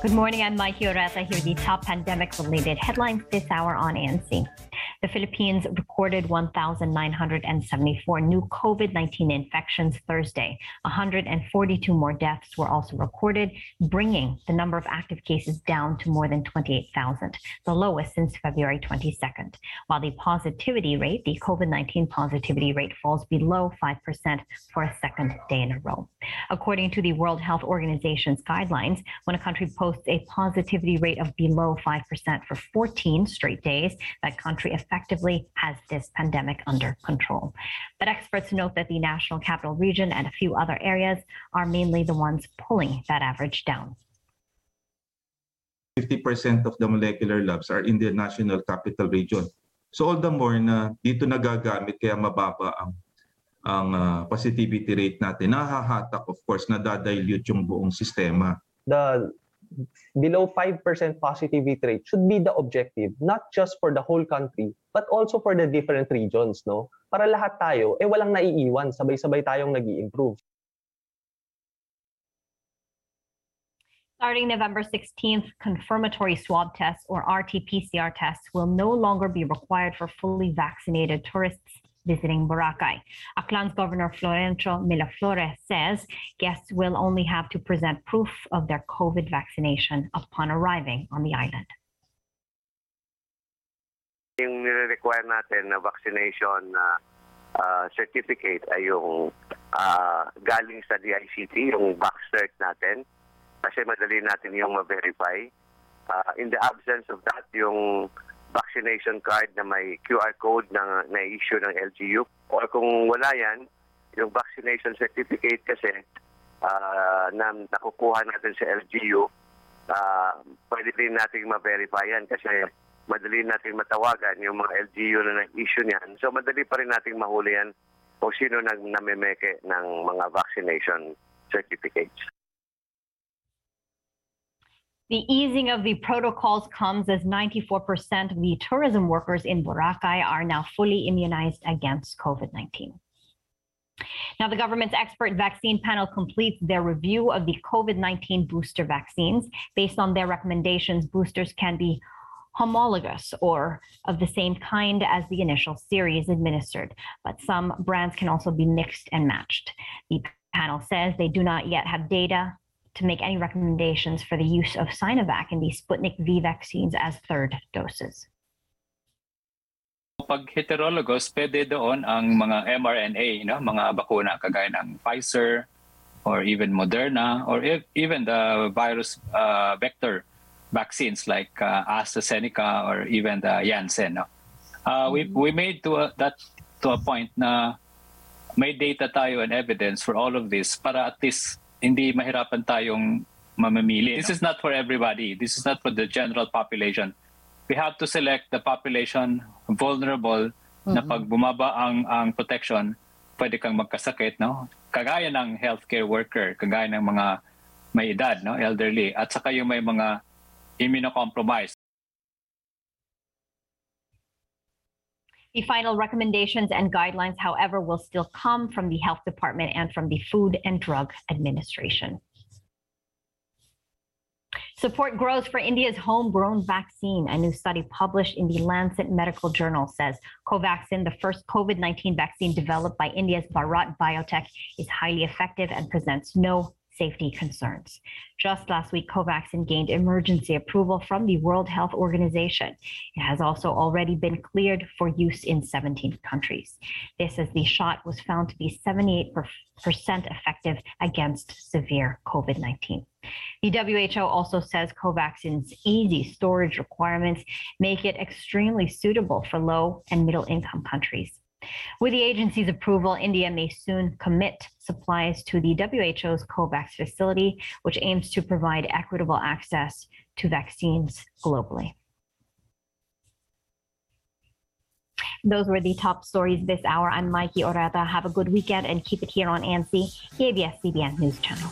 Good morning, I'm Mikey Oreta. Here are the top pandemic-related headlines this hour on ANC. The Philippines recorded 1,974 new COVID-19 infections Thursday. 142 more deaths were also recorded, bringing the number of active cases down to more than 28,000, the lowest since February 22nd. While the positivity rate, the COVID-19 positivity rate falls below 5% for a second day in a row. According to the World Health Organization's guidelines, when a country posts a positivity rate of below 5% for 14 straight days, that country effectively has this pandemic under control. But experts note that the National Capital Region and a few other areas are mainly the ones pulling that average down. 50% of the molecular labs are in the National Capital Region. So all the more na dito nagagamit kaya mababa ang ang uh, positivity rate natin. Nahahatak of course na dadilute yung buong sistema. The below 5% positivity rate should be the objective, not just for the whole country, but also for the different regions, no? Para lahat tayo, eh walang naiiwan, sabay-sabay tayong nag improve Starting November 16th, confirmatory swab tests or RT-PCR tests will no longer be required for fully vaccinated tourists visiting Boracay. Aklan's Governor Florencio Miraflores says guests will only have to present proof of their COVID vaccination upon arriving on the island. Yung nire-require natin na vaccination uh, uh, certificate ay yung uh, galing sa DICT, yung back cert natin, kasi madali natin yung ma-verify. Uh, in the absence of that, yung vaccination card na may QR code na na-issue ng LGU. Or kung wala yan, yung vaccination certificate kasi uh, na nakukuha natin sa LGU, uh, ah, pwede rin natin ma-verify yan kasi madali natin matawagan yung mga LGU na nag-issue niyan. So madali pa rin natin mahuli yan kung sino nag namemeke ng mga vaccination certificates. The easing of the protocols comes as 94% of the tourism workers in Boracay are now fully immunized against COVID 19. Now, the government's expert vaccine panel completes their review of the COVID 19 booster vaccines. Based on their recommendations, boosters can be homologous or of the same kind as the initial series administered, but some brands can also be mixed and matched. The panel says they do not yet have data to make any recommendations for the use of Sinovac and the Sputnik V vaccines as third doses. Pag heterologous, pwede doon ang mga mRNA, no? mga bakuna kagaya ng Pfizer or even Moderna or if, even the virus uh, vector vaccines like uh, AstraZeneca or even the Janssen. No? Uh, we, mm-hmm. we made to a, that to a point na may data tayo and evidence for all of this para at least hindi mahirapan tayong mamamili. This is not for everybody. This is not for the general population. We have to select the population vulnerable mm-hmm. na pag bumaba ang ang protection, pwede kang magkasakit, no? Kagaya ng healthcare worker, kagaya ng mga may edad, no, elderly, at saka yung may mga immunocompromised. The final recommendations and guidelines, however, will still come from the Health Department and from the Food and Drug Administration. Support grows for India's homegrown vaccine. A new study published in the Lancet Medical Journal says Covaxin, the first COVID 19 vaccine developed by India's Bharat Biotech, is highly effective and presents no safety concerns. Just last week, Covaxin gained emergency approval from the World Health Organization. It has also already been cleared for use in 17 countries. This as the shot was found to be 78% effective against severe COVID 19. The WHO also says Covaxin's easy storage requirements make it extremely suitable for low and middle income countries. With the agency's approval, India may soon commit supplies to the WHO's COVAX facility, which aims to provide equitable access to vaccines globally. Those were the top stories this hour. I'm Mikey Orata. Have a good weekend and keep it here on ANC, the ABS-CBN News Channel.